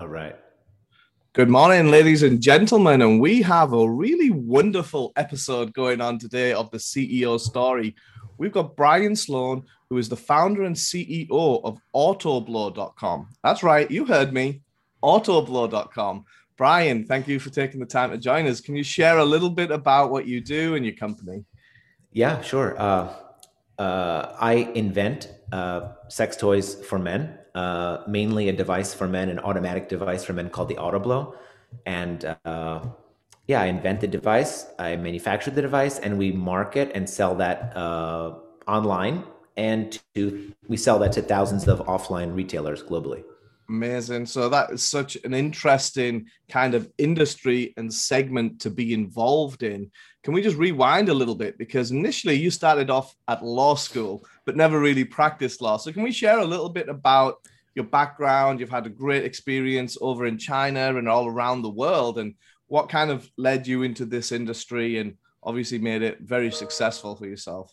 All right. Good morning, ladies and gentlemen, and we have a really wonderful episode going on today of the CEO story. We've got Brian Sloan, who is the founder and CEO of Autoblow.com. That's right, you heard me, Autoblow.com. Brian, thank you for taking the time to join us. Can you share a little bit about what you do and your company? Yeah, sure. Uh, uh, I invent uh, sex toys for men uh, mainly a device for men, an automatic device for men called the Autoblow. And uh, yeah, I invent the device, I manufacture the device, and we market and sell that uh, online. And to, we sell that to thousands of offline retailers globally. Amazing. So that is such an interesting kind of industry and segment to be involved in. Can we just rewind a little bit? Because initially you started off at law school, but never really practiced law. So can we share a little bit about your background? You've had a great experience over in China and all around the world. And what kind of led you into this industry and obviously made it very successful for yourself?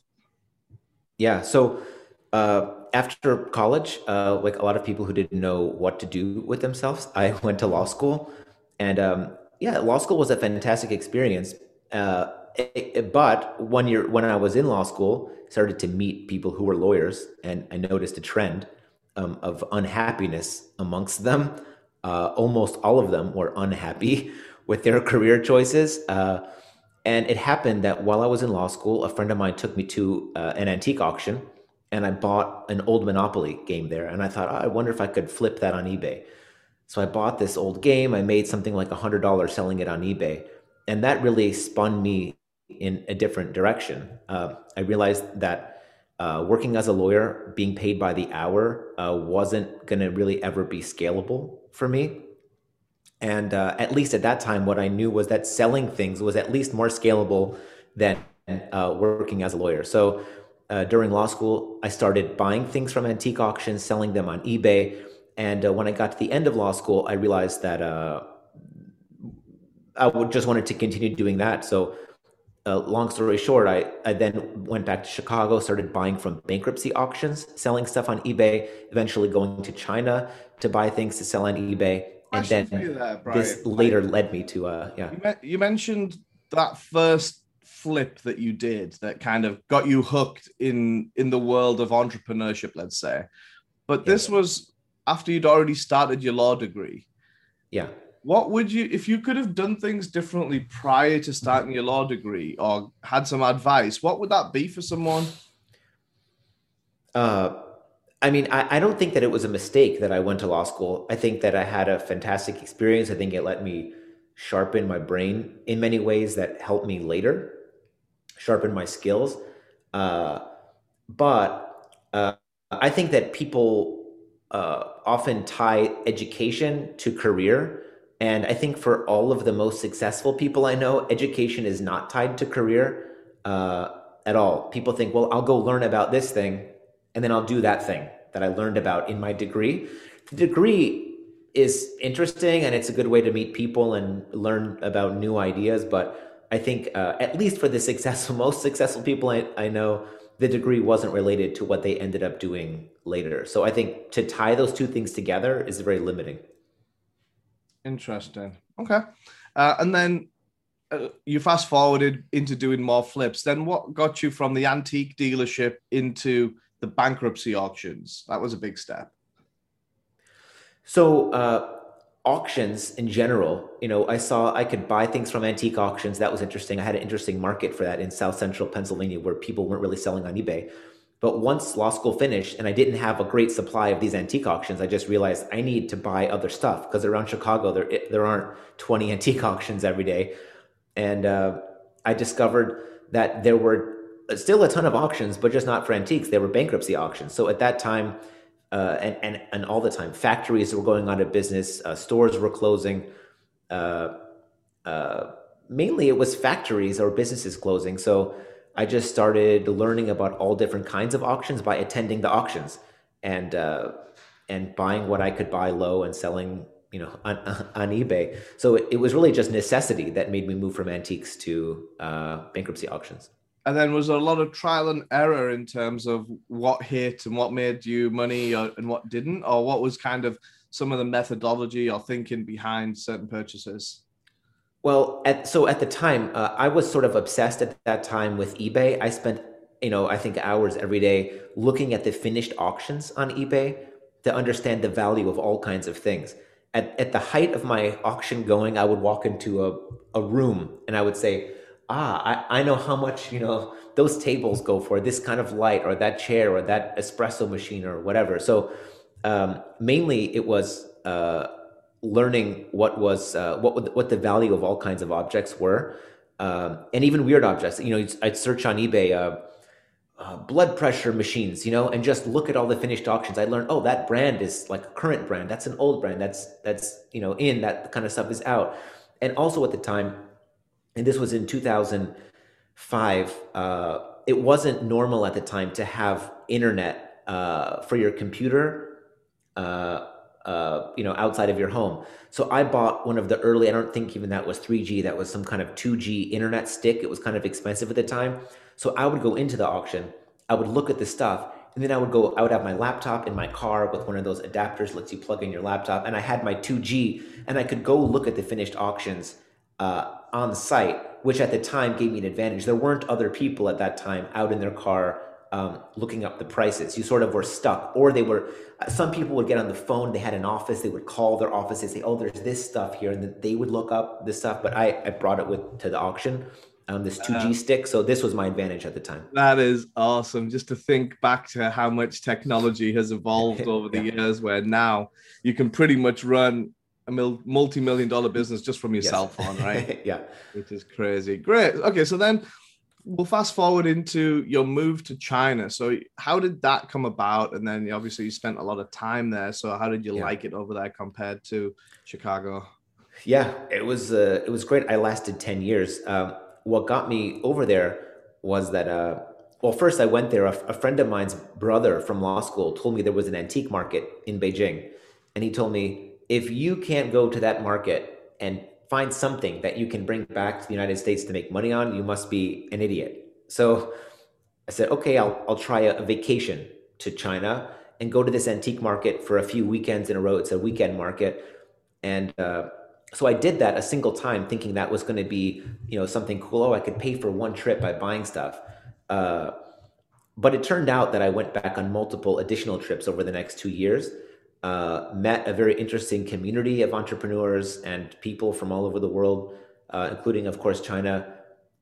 Yeah. So uh, after college, uh, like a lot of people who didn't know what to do with themselves, I went to law school, and um, yeah, law school was a fantastic experience. Uh, it, it, but when you're when I was in law school, started to meet people who were lawyers, and I noticed a trend um, of unhappiness amongst them. Uh, almost all of them were unhappy with their career choices. Uh, and it happened that while I was in law school, a friend of mine took me to uh, an antique auction and I bought an old Monopoly game there. And I thought, oh, I wonder if I could flip that on eBay. So I bought this old game. I made something like $100 selling it on eBay. And that really spun me in a different direction. Uh, I realized that uh, working as a lawyer, being paid by the hour, uh, wasn't going to really ever be scalable for me. And uh, at least at that time, what I knew was that selling things was at least more scalable than uh, working as a lawyer. So uh, during law school, I started buying things from antique auctions, selling them on eBay. And uh, when I got to the end of law school, I realized that uh, I would just wanted to continue doing that. So, uh, long story short, I, I then went back to Chicago, started buying from bankruptcy auctions, selling stuff on eBay, eventually going to China to buy things to sell on eBay. And then that, this later led me to, uh, yeah. You mentioned that first flip that you did that kind of got you hooked in in the world of entrepreneurship let's say but yeah. this was after you'd already started your law degree yeah what would you if you could have done things differently prior to starting your law degree or had some advice what would that be for someone uh I mean, I, I don't think that it was a mistake that I went to law school. I think that I had a fantastic experience. I think it let me sharpen my brain in many ways that helped me later sharpen my skills. Uh, but uh, I think that people uh, often tie education to career. And I think for all of the most successful people I know, education is not tied to career uh, at all. People think, well, I'll go learn about this thing and then I'll do that thing that I learned about in my degree. The degree is interesting and it's a good way to meet people and learn about new ideas, but I think uh, at least for the successful, most successful people I, I know, the degree wasn't related to what they ended up doing later. So I think to tie those two things together is very limiting. Interesting. Okay. Uh, and then uh, you fast forwarded into doing more flips. Then what got you from the antique dealership into the bankruptcy auctions? That was a big step. So uh, auctions in general, you know, I saw I could buy things from antique auctions. That was interesting. I had an interesting market for that in South Central Pennsylvania where people weren't really selling on eBay. But once law school finished and I didn't have a great supply of these antique auctions, I just realized I need to buy other stuff because around Chicago there there aren't 20 antique auctions every day. And uh, I discovered that there were still a ton of auctions, but just not for antiques. They were bankruptcy auctions. So at that time, uh, and, and, and all the time. Factories were going out of business, uh, stores were closing. Uh, uh, mainly it was factories or businesses closing. So I just started learning about all different kinds of auctions by attending the auctions and, uh, and buying what I could buy low and selling, you know, on, on eBay. So it, it was really just necessity that made me move from antiques to uh, bankruptcy auctions. And then was there a lot of trial and error in terms of what hit and what made you money or, and what didn't, or what was kind of some of the methodology or thinking behind certain purchases? Well, at, so at the time, uh, I was sort of obsessed at that time with eBay. I spent, you know, I think hours every day looking at the finished auctions on eBay to understand the value of all kinds of things. At, at the height of my auction going, I would walk into a, a room and I would say, ah, I, I know how much, you know, those tables go for this kind of light or that chair or that espresso machine or whatever. So um, mainly it was uh, learning what was uh, what what the value of all kinds of objects were, um, and even weird objects. You know, I'd search on eBay. Uh, uh, blood pressure machines, you know, and just look at all the finished auctions. I learned, oh, that brand is like a current brand. That's an old brand. That's that's you know in that kind of stuff is out. And also at the time, and this was in 2005, uh, it wasn't normal at the time to have internet uh, for your computer, uh, uh, you know, outside of your home. So I bought one of the early, I don't think even that was 3G, that was some kind of 2G internet stick. It was kind of expensive at the time. So I would go into the auction, I would look at the stuff, and then I would go, I would have my laptop in my car with one of those adapters lets you plug in your laptop, and I had my 2G, and I could go look at the finished auctions uh, on the site, which at the time gave me an advantage. There weren't other people at that time out in their car um, looking up the prices. You sort of were stuck, or they were. Some people would get on the phone. They had an office. They would call their office and say, "Oh, there's this stuff here," and they would look up this stuff. But I, I brought it with to the auction. Um, this 2G uh, stick. So this was my advantage at the time. That is awesome. Just to think back to how much technology has evolved over the yeah. years, where now you can pretty much run a mil- multi-million dollar business just from your yes. cell phone, right? yeah, which is crazy. Great. Okay, so then we'll fast forward into your move to China. So how did that come about? And then obviously you spent a lot of time there. So how did you yeah. like it over there compared to Chicago? Yeah, it was uh, it was great. I lasted ten years. Um, what got me over there was that. Uh, well, first I went there. A, a friend of mine's brother from law school told me there was an antique market in Beijing, and he told me if you can't go to that market and find something that you can bring back to the United States to make money on, you must be an idiot. So I said, okay, I'll, I'll try a, a vacation to China and go to this antique market for a few weekends in a row. It's a weekend market. And uh, so I did that a single time thinking that was going to be, you know, something cool. Oh, I could pay for one trip by buying stuff. Uh, but it turned out that I went back on multiple additional trips over the next two years uh, met a very interesting community of entrepreneurs and people from all over the world, uh, including, of course, China.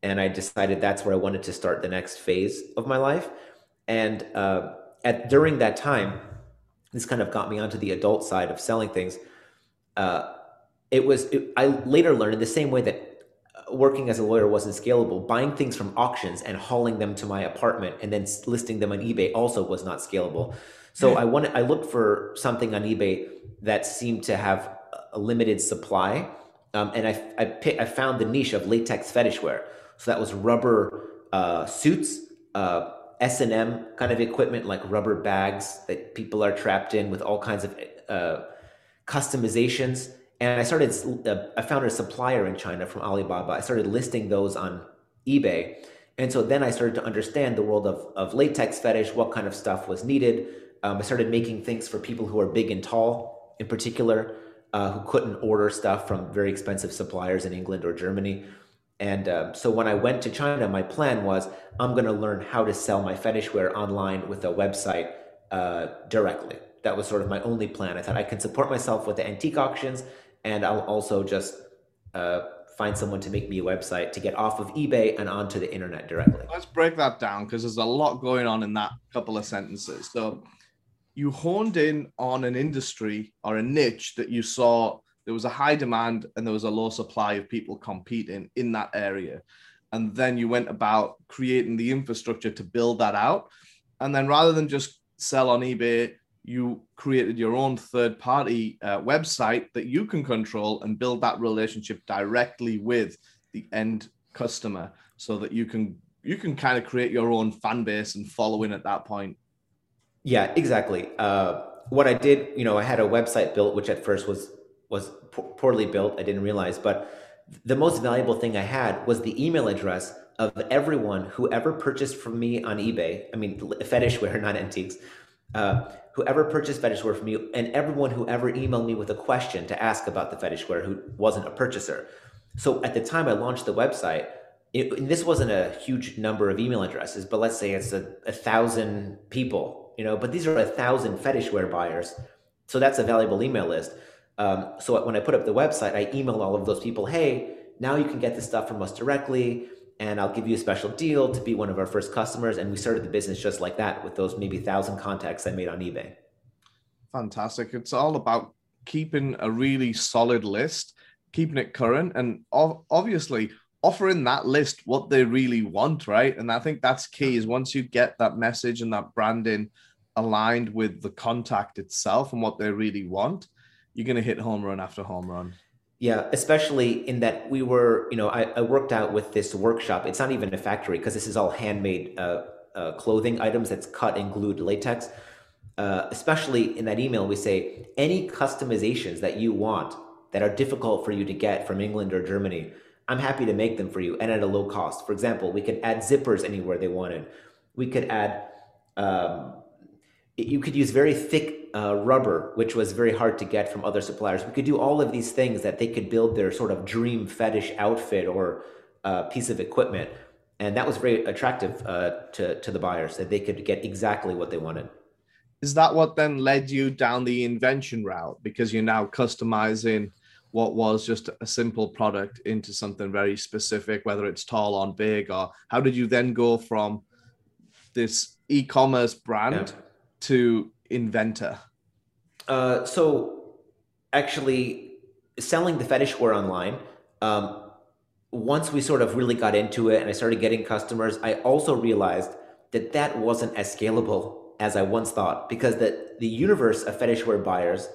And I decided that's where I wanted to start the next phase of my life. And uh, at during that time, this kind of got me onto the adult side of selling things. Uh, it was it, I later learned in the same way that working as a lawyer wasn't scalable. Buying things from auctions and hauling them to my apartment and then listing them on eBay also was not scalable. So I wanted, I looked for something on eBay that seemed to have a limited supply, um, and I I, pick, I found the niche of latex fetish wear. So that was rubber uh, suits, uh, S and M kind of equipment, like rubber bags that people are trapped in with all kinds of uh, customizations. And I started, uh, I found a supplier in China from Alibaba. I started listing those on eBay. And so then I started to understand the world of, of latex fetish, what kind of stuff was needed, um, I started making things for people who are big and tall, in particular, uh, who couldn't order stuff from very expensive suppliers in England or Germany. And uh, so when I went to China, my plan was I'm going to learn how to sell my fetish wear online with a website uh, directly. That was sort of my only plan. I thought I can support myself with the antique auctions, and I'll also just uh, find someone to make me a website to get off of eBay and onto the internet directly. Let's break that down because there's a lot going on in that couple of sentences. So you honed in on an industry or a niche that you saw there was a high demand and there was a low supply of people competing in that area. And then you went about creating the infrastructure to build that out. And then rather than just sell on eBay, you created your own third party uh, website that you can control and build that relationship directly with the end customer so that you can you can kind of create your own fan base and following at that point yeah, exactly. Uh, what I did, you know, I had a website built, which at first was was poorly built. I didn't realize, but the most valuable thing I had was the email address of everyone who ever purchased from me on eBay. I mean, fetish wear, not antiques. Uh, whoever purchased fetish wear from you and everyone who ever emailed me with a question to ask about the fetish wear who wasn't a purchaser. So at the time I launched the website, it, this wasn't a huge number of email addresses, but let's say it's a, a thousand people, you know, but these are a thousand fetish wear buyers. So that's a valuable email list. Um, so when I put up the website, I emailed all of those people, hey, now you can get this stuff from us directly, and I'll give you a special deal to be one of our first customers. And we started the business just like that with those maybe thousand contacts I made on eBay. Fantastic. It's all about keeping a really solid list, keeping it current, and obviously offering that list what they really want, right? And I think that's key is once you get that message and that branding aligned with the contact itself and what they really want, you're going to hit home run after home run. Yeah, especially in that we were, you know, I, I worked out with this workshop. It's not even a factory because this is all handmade uh, uh, clothing items that's cut and glued latex. Uh, especially in that email, we say any customizations that you want that are difficult for you to get from England or Germany, I'm happy to make them for you and at a low cost. For example, we could add zippers anywhere they wanted. We could add, um, you could use very thick uh, rubber, which was very hard to get from other suppliers. We could do all of these things that they could build their sort of dream fetish outfit or uh, piece of equipment. And that was very attractive uh, to, to the buyers that they could get exactly what they wanted. Is that what then led you down the invention route? Because you're now customizing what was just a simple product into something very specific, whether it's tall on big, or how did you then go from this e-commerce brand yeah. to inventor? Uh, so, actually, selling the fetish wear online. Um, once we sort of really got into it and I started getting customers, I also realized that that wasn't as scalable as I once thought because the, the universe of fetish wear buyers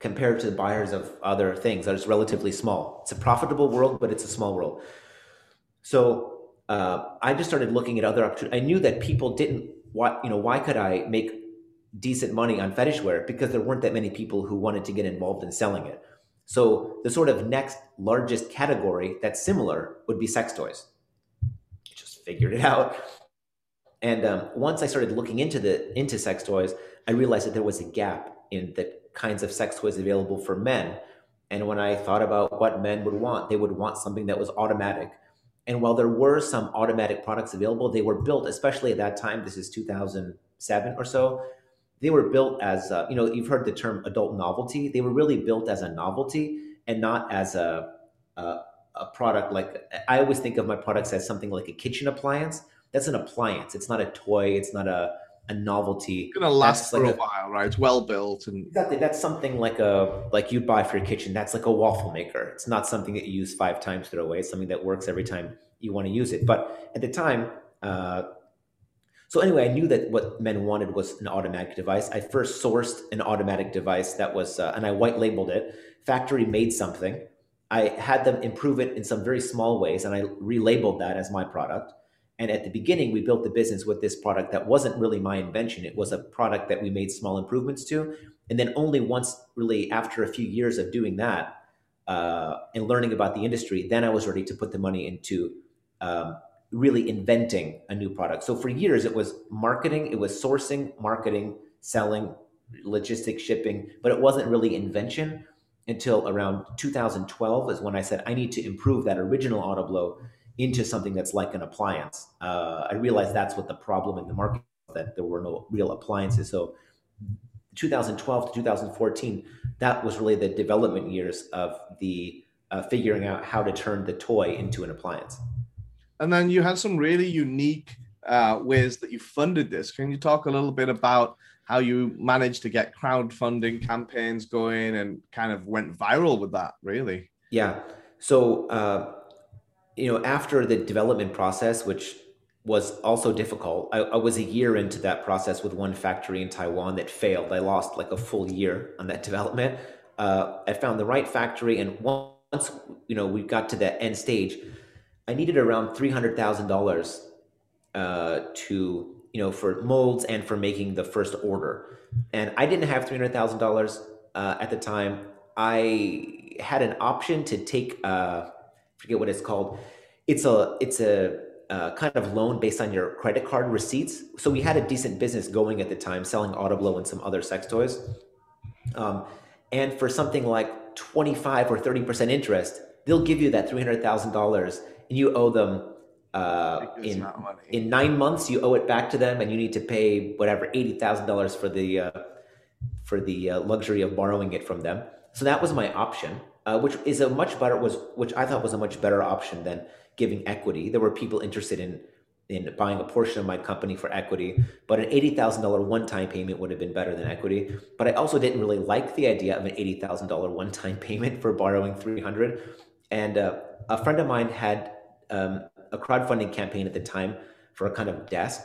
compared to the buyers of other things is relatively small. It's a profitable world, but it's a small world. So uh, I just started looking at other opportunities. I knew that people didn't what you know why could I make decent money on fetish wear because there weren't that many people who wanted to get involved in selling it. So the sort of next largest category that's similar would be sex toys. Just figured it out. And um, once I started looking into the into sex toys, I realized that there was a gap in the kinds of sex toys available for men. And when I thought about what men would want, they would want something that was automatic. And while there were some automatic products available, they were built, especially at that time. This is 2007 or so they were built as uh, you know you've heard the term adult novelty they were really built as a novelty and not as a, a, a product like i always think of my products as something like a kitchen appliance that's an appliance it's not a toy it's not a a novelty. It's gonna last for like a, a, while, right? It's well built and exactly. That's something like a like you'd buy for your kitchen. That's like a waffle maker. It's not something that you use five times throw away. It's something that works every time you want to use it. But at the time, uh, so anyway, I knew that what men wanted was an automatic device. I first sourced an automatic device that was, uh, and I white labeled it. Factory made something. I had them improve it in some very small ways, and I relabeled that as my product. And at the beginning, we built the business with this product that wasn't really my invention. It was a product that we made small improvements to. And then only once, really, after a few years of doing that uh, and learning about the industry, then I was ready to put the money into um, really inventing a new product. So for years, it was marketing, it was sourcing, marketing, selling, logistics, shipping, but it wasn't really invention until around 2012 is when I said I need to improve that original AutoBlow into something that's like an appliance. Uh, I realized that's what the problem in the market that there were no real appliances. So 2012 to 2014, that was really the development years of the uh, figuring out how to turn the toy into an appliance. And then you had some really unique uh, ways that you funded this. Can you talk a little bit about how you managed to get crowdfunding campaigns going and kind of went viral with that, really? Yeah. So, uh, you know, after the development process, which was also difficult, I, I, was a year into that process with one factory in Taiwan that failed. I lost like a full year on that development. Uh, I found the right factory, and once you know we got to that end stage, I needed around three hundred thousand uh, dollars to you know for molds and for making the first order, and I didn't have three hundred thousand uh, dollars at the time. I had an option to take uh, forget what it's called. It's a it's a uh, kind of loan based on your credit card receipts. So we had a decent business going at the time, selling Autoblow and some other sex toys. Um, and for something like 25 or 30% interest, they'll give you that $300,000 and you owe them uh, in, in nine months, you owe it back to them and you need to pay whatever, $80,000 for the, uh, for the uh, luxury of borrowing it from them. So that was my option, uh, which is a much better, was, which I thought was a much better option than giving equity. There were people interested in in buying a portion of my company for equity, but an $80,000 one-time payment would have been better than equity. But I also didn't really like the idea of an $80,000 one-time payment for borrowing 300. And uh, a friend of mine had um, a crowdfunding campaign at the time for a kind of desk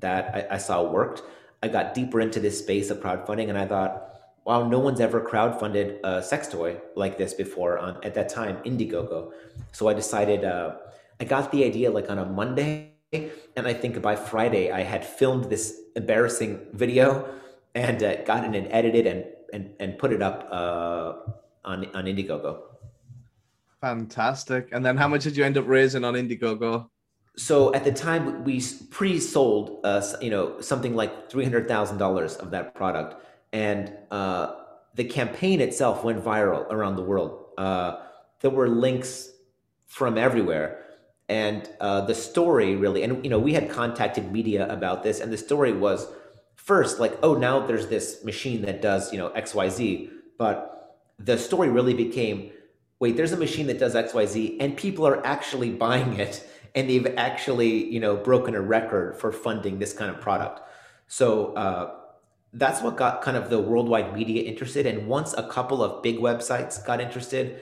that I, I saw worked. I got deeper into this space of crowdfunding and I thought, wow, no one's ever crowdfunded a sex toy like this before on at that time, Indiegogo. So I decided uh, I got the idea like on a Monday, and I think by Friday I had filmed this embarrassing video and uh, gotten it edited and and and put it up uh, on on Indiegogo. Fantastic. And then how much did you end up raising on Indiegogo? So at the time we pre-sold, uh, you know, something like three hundred thousand dollars of that product and uh, the campaign itself went viral around the world. Uh, there were links from everywhere, and uh, the story really, and you know, we had contacted media about this, and the story was first like, oh, now there's this machine that does you know X Y Z, but the story really became, wait, there's a machine that does X Y Z, and people are actually buying it, and they've actually you know broken a record for funding this kind of product. So uh, that's what got kind of the worldwide media interested. And once a couple of big websites got interested,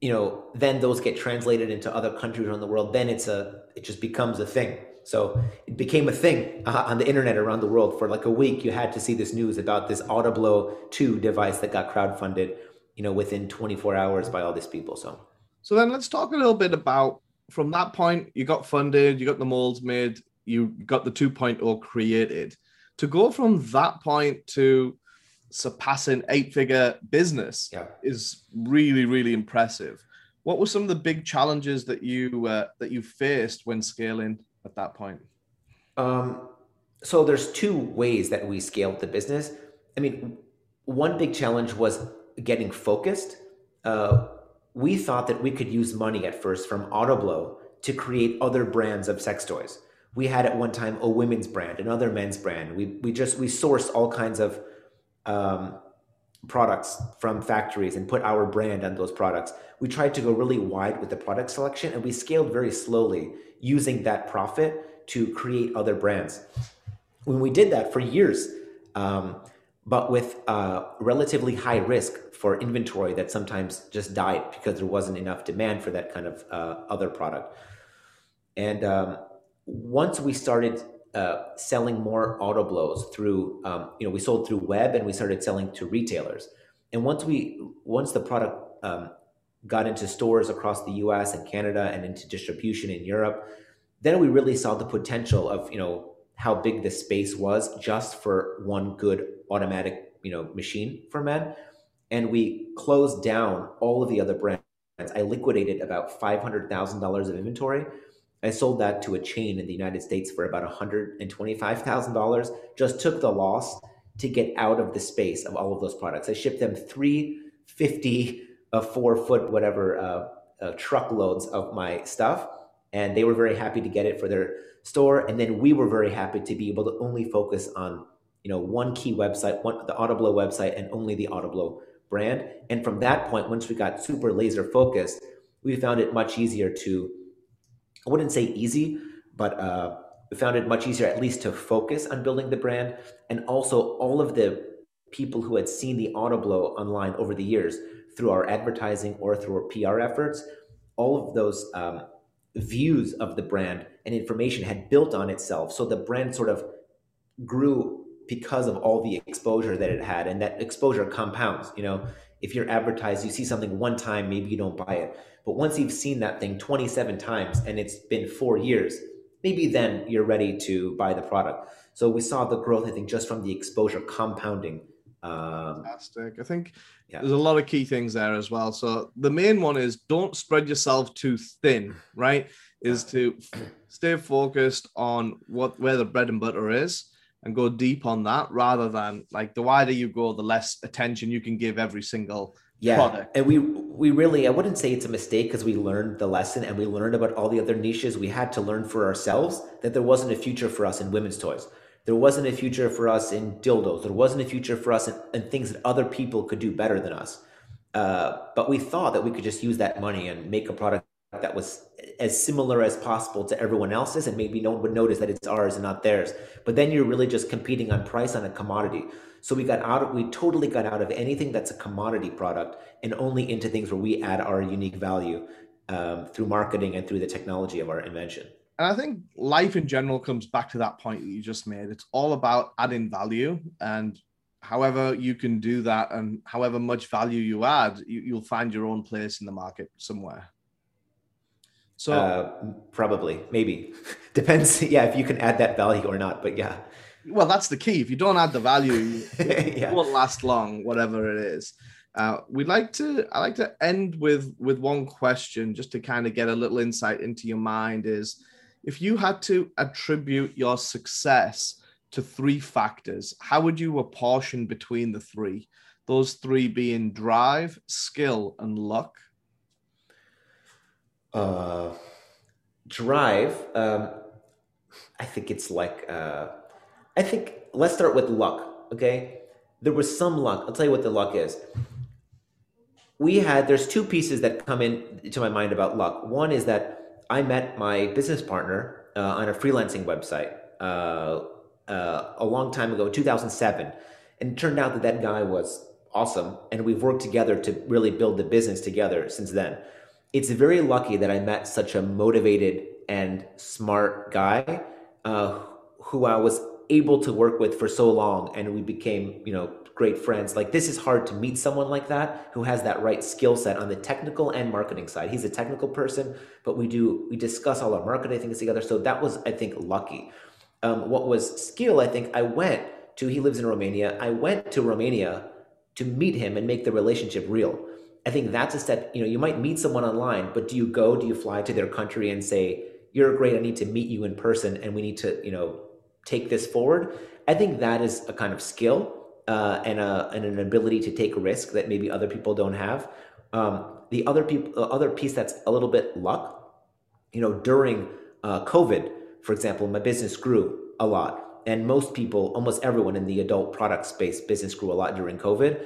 you know, then those get translated into other countries around the world. Then it's a, it just becomes a thing. So it became a thing uh, on the internet around the world for like a week. You had to see this news about this Autoblow 2 device that got crowdfunded, you know, within 24 hours by all these people. So, so then let's talk a little bit about from that point, you got funded, you got the molds made, you got the 2.0 created to go from that point to surpassing eight figure business yeah. is really really impressive what were some of the big challenges that you uh, that you faced when scaling at that point um, so there's two ways that we scaled the business i mean one big challenge was getting focused uh, we thought that we could use money at first from autoblow to create other brands of sex toys we had at one time a women's brand, another men's brand. We we just we sourced all kinds of um, products from factories and put our brand on those products. We tried to go really wide with the product selection, and we scaled very slowly using that profit to create other brands. When we did that for years, um, but with uh, relatively high risk for inventory that sometimes just died because there wasn't enough demand for that kind of uh, other product. And um, once we started uh, selling more Autoblows through, um, you know, we sold through web and we started selling to retailers. And once we, once the product um, got into stores across the U.S. and Canada and into distribution in Europe, then we really saw the potential of, you know, how big the space was just for one good automatic, you know, machine for men. And we closed down all of the other brands. I liquidated about five hundred thousand dollars of inventory I sold that to a chain in the United States for about $125,000. Just took the loss to get out of the space of all of those products. I shipped them 350 a four foot whatever uh, uh, truckloads of my stuff, and they were very happy to get it for their store. And then we were very happy to be able to only focus on you know one key website, one the Autoblow website, and only the Autoblow brand. And from that point, once we got super laser focused, we found it much easier to I wouldn't say easy, but uh, we found it much easier at least to focus on building the brand. And also, all of the people who had seen the Autoblow online over the years through our advertising or through our PR efforts, all of those um, views of the brand and information had built on itself. So the brand sort of grew because of all the exposure that it had, and that exposure compounds. You know, if you're advertised, you see something one time, maybe you don't buy it. But once you've seen that thing 27 times and it's been four years, maybe then you're ready to buy the product. So we saw the growth, I think, just from the exposure compounding Um, Fantastic. I think Yeah. there's a lot of key things there as well. So the main one is don't spread yourself too thin, right? Is to stay focused on what where the bread and butter is and go deep on that rather than like the wider you go, the less attention you can give every single yeah product. and we we really i wouldn't say it's a mistake because we learned the lesson and we learned about all the other niches we had to learn for ourselves that there wasn't a future for us in women's toys there wasn't a future for us in dildos. There wasn't a future for us in, in things that other people could do better than us. Uh, but we thought that we could just use that money and make a product that was as similar as possible to everyone else's and maybe no one would notice that it's ours and not theirs. But then you're really just competing on price on a commodity. So we got out of we totally got out of anything that's a commodity product and only into things where we add our unique value um, through marketing and through the technology of our invention And I think life in general comes back to that point that you just made. It's all about adding value. And however you can do that and however much value you add, you, you'll find your own place in the market somewhere. So, uh, probably maybe depends yeah if you can add that value or not but yeah well, that's the key. If you don't add the value, yeah won't last long, whatever it is. Uh, we'd like to. I like to end with with one question, just to kind of get a little insight into your mind. Is if you had to attribute your success to three factors, how would you apportion between the three? Those three being drive, skill, and luck. uh, drive um, i think it's like uh, i think let's start with luck okay there was some luck i'll tell you what the luck is we had there's two pieces that come in to my mind about luck one is that i met my business partner uh, on a freelancing website uh, uh, a long time ago 2007 and it turned out that that guy was awesome and we've worked together to really build the business together since then. It's very lucky that I met such a motivated and smart guy uh, who I was able to work with for so long, and we became, you know, great friends. Like this is hard to meet someone like that who has that right skill set on the technical and marketing side. He's a technical person, but we do we discuss all our marketing things together. So that was, I think, lucky. Um, what was skill? I think I went to. He lives in Romania. I went to Romania to meet him and make the relationship real. I think that's a step. You know, you might meet someone online, but do you go? Do you fly to their country and say, "You're great. I need to meet you in person, and we need to, you know, take this forward"? I think that is a kind of skill uh, and a and an ability to take risk that maybe other people don't have. Um, the other people, uh, other piece that's a little bit luck. You know, during uh, COVID, for example, my business grew a lot, and most people, almost everyone in the adult product space, business grew a lot during COVID.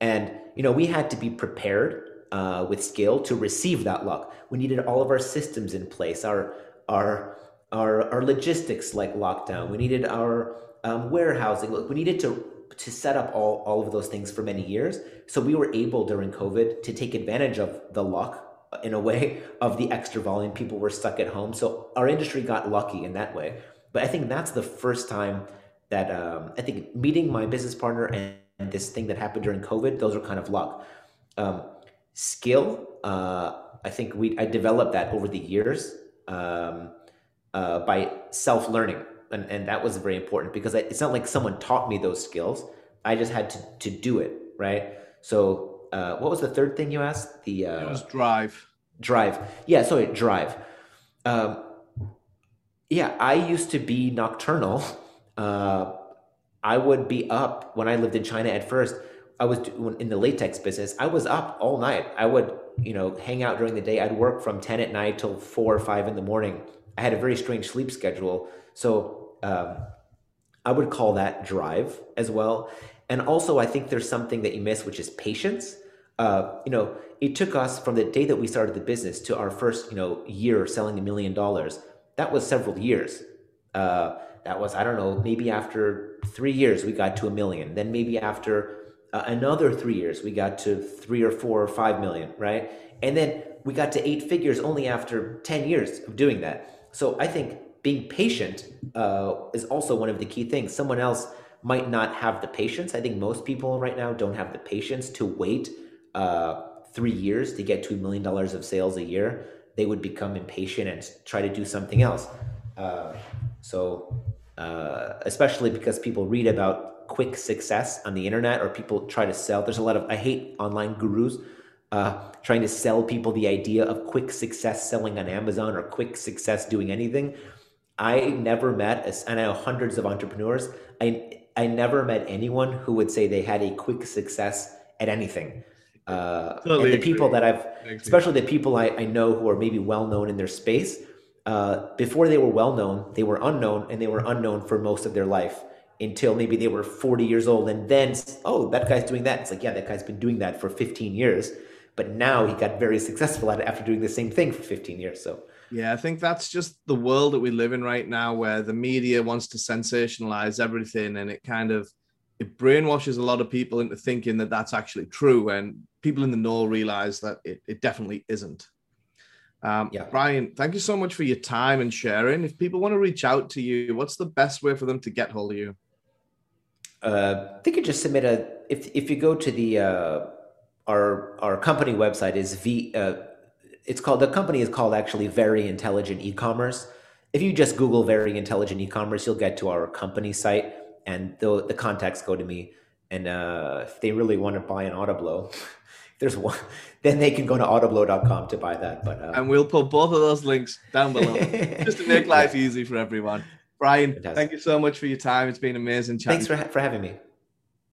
And you know, we had to be prepared uh, with skill to receive that luck. We needed all of our systems in place, our our our, our logistics like lockdown. We needed our um, warehousing. Look, we needed to to set up all all of those things for many years. So we were able during COVID to take advantage of the luck in a way of the extra volume. People were stuck at home, so our industry got lucky in that way. But I think that's the first time that um, I think meeting my business partner and and this thing that happened during COVID, those are kind of luck. Um, skill, uh, I think we I developed that over the years um, uh, by self learning, and and that was very important because it's not like someone taught me those skills. I just had to to do it right. So uh, what was the third thing you asked? The It uh, was drive. drive. Yeah, sorry, drive. Um, yeah, I used to be nocturnal. Uh, I would be up when I lived in China at first. I was in the latex business. I was up all night. I would, you know, hang out during the day. I'd work from 10 at night till four or five in the morning. I had a very strange sleep schedule. So um, I would call that drive as well. And also, I think there's something that you miss, which is patience. Uh, you know, it took us from the day that we started the business to our first, you know, year selling a million dollars. That was several years. Uh, that was, I don't know, maybe after three years we got to a million. Then maybe after uh, another three years we got to three or four or five million, right? And then we got to eight figures only after 10 years of doing that. So I think being patient uh, is also one of the key things. Someone else might not have the patience. I think most people right now don't have the patience to wait uh, three years to get $2 million of sales a year. They would become impatient and try to do something else. Uh, so, uh, especially because people read about quick success on the internet or people try to sell. There's a lot of I hate online gurus uh, trying to sell people the idea of quick success selling on Amazon or quick success doing anything. I never met, and I know hundreds of entrepreneurs. I I never met anyone who would say they had a quick success at anything. Uh, totally the people that I've, especially the people I, I know who are maybe well known in their space, uh, before they were well known, they were unknown, and they were unknown for most of their life until maybe they were 40 years old, and then oh, that guy's doing that. It's like yeah, that guy's been doing that for 15 years, but now he got very successful at it after doing the same thing for 15 years. So yeah, I think that's just the world that we live in right now, where the media wants to sensationalize everything, and it kind of it brainwashes a lot of people into thinking that that's actually true, and people in the know realize that it, it definitely isn't. Um, yeah. Brian, thank you so much for your time and sharing. If people want to reach out to you, what's the best way for them to get hold of you? Uh, they could just submit a. If if you go to the uh, our our company website is v. Uh, it's called the company is called actually Very Intelligent E-commerce. If you just Google Very Intelligent E-commerce, you'll get to our company site, and the the contacts go to me. And uh, if they really want to buy an Autoblow, there's one, then they can go to autoblow.com to buy that. But uh, and we'll put both of those links down below just to make life easy for everyone. Brian, thank you so much for your time. It's been amazing. Thanks for, for having me.